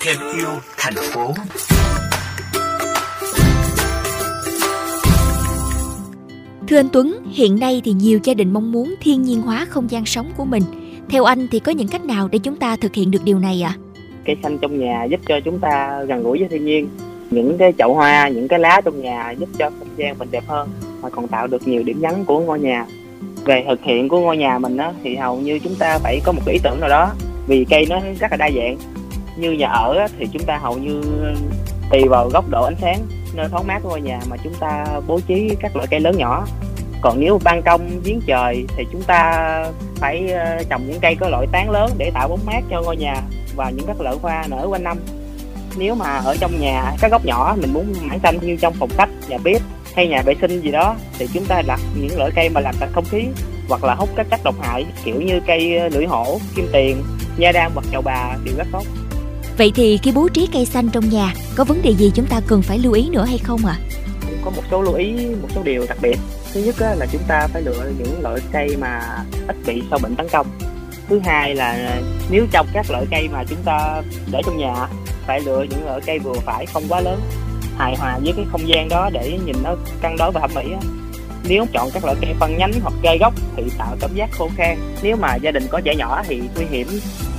Thêm yêu thành phố Thưa anh Tuấn, hiện nay thì nhiều gia đình mong muốn thiên nhiên hóa không gian sống của mình. Theo anh thì có những cách nào để chúng ta thực hiện được điều này ạ? À? Cây xanh trong nhà giúp cho chúng ta gần gũi với thiên nhiên. Những cái chậu hoa, những cái lá trong nhà giúp cho không gian mình đẹp hơn mà còn tạo được nhiều điểm nhấn của ngôi nhà. Về thực hiện của ngôi nhà mình á, thì hầu như chúng ta phải có một ý tưởng nào đó. Vì cây nó rất là đa dạng. Như nhà ở á, thì chúng ta hầu như tùy vào góc độ ánh sáng nơi thoáng mát của ngôi nhà mà chúng ta bố trí các loại cây lớn nhỏ. Còn nếu ban công giếng trời thì chúng ta phải ờ, trồng những cây có loại tán lớn để tạo bóng mát cho ngôi nhà và những các loại hoa nở quanh năm. Nếu mà ở trong nhà các góc nhỏ mình muốn mảng xanh như trong phòng khách nhà bếp hay nhà vệ sinh gì đó thì chúng ta đặt những loại cây mà làm sạch không khí hoặc là hút các chất độc hại kiểu như cây ờ, lưỡi hổ kim tiền nha đam hoặc chậu bà đều rất tốt. Vậy thì khi bố trí cây xanh trong nhà có vấn đề gì chúng ta cần phải lưu ý nữa hay không ạ? À? có một số lưu ý một số điều đặc biệt. Thứ nhất là chúng ta phải lựa những loại cây mà ít bị sâu bệnh tấn công. Thứ hai là nếu trong các loại cây mà chúng ta để trong nhà phải lựa những loại cây vừa phải không quá lớn hài hòa với cái không gian đó để nhìn nó cân đối và thẩm mỹ nếu chọn các loại cây phân nhánh hoặc cây gốc thì tạo cảm giác khô khan. Nếu mà gia đình có trẻ nhỏ thì nguy hiểm.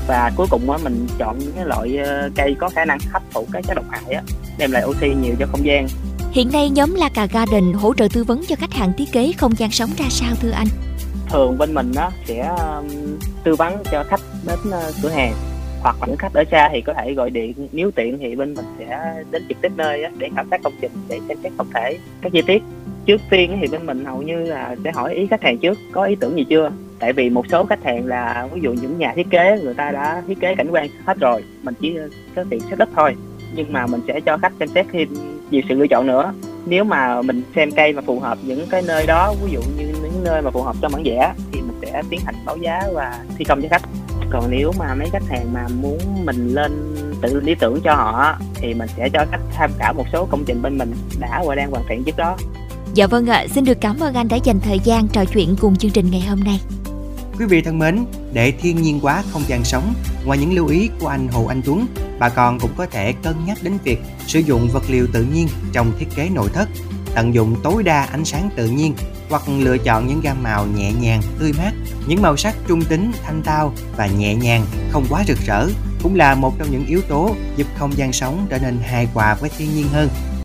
Và cuối cùng mình chọn những loại ờ, cây có khả năng hấp thụ các chất độc hại đem lại oxy nhiều cho không gian. Hiện nay nhóm La Cà Garden hỗ trợ tư vấn cho khách hàng thiết kế không gian sống ra sao thưa anh? Thường bên mình nó sẽ tư vấn cho khách đến uh, cửa hàng hoặc những khách ở xa thì có thể gọi điện. Nếu tiện thì bên mình sẽ đến trực tiếp nơi để khảo sát công trình, để xem xét tổng thể các chi tiết. Trước tiên thì bên mình hầu như là sẽ hỏi ý khách hàng trước, có ý tưởng gì chưa? Tại vì một số khách hàng là, ví dụ những nhà thiết kế, người ta đã thiết kế cảnh quan hết rồi, mình chỉ ờ, có tiện xếp đất thôi. Nhưng mà mình sẽ cho khách xem xét thêm nhiều sự lựa chọn nữa. Nếu mà mình xem cây mà phù hợp những cái nơi đó, ví dụ như những nơi mà phù hợp cho bản vẽ thì mình sẽ tiến hành báo giá và thi công cho khách còn nếu mà mấy khách hàng mà muốn mình lên tự lý tưởng cho họ thì mình sẽ cho khách tham khảo một số công trình bên mình đã và đang hoàn thiện trước đó Dạ vâng ạ, xin được cảm ơn anh đã dành thời gian trò chuyện cùng chương trình ngày hôm nay. Quý vị thân mến, để thiên nhiên quá không gian sống, ngoài những lưu ý của anh Hồ Anh Tuấn, bà con cũng có thể cân nhắc đến việc sử dụng vật liệu tự nhiên trong thiết kế nội thất, tận dụng tối đa ánh sáng tự nhiên hoặc lựa chọn những gam màu nhẹ nhàng, tươi mát, những màu sắc trung tính, thanh tao và nhẹ nhàng, không quá rực rỡ cũng là một trong những yếu tố giúp không gian sống trở nên hài hòa với thiên nhiên hơn.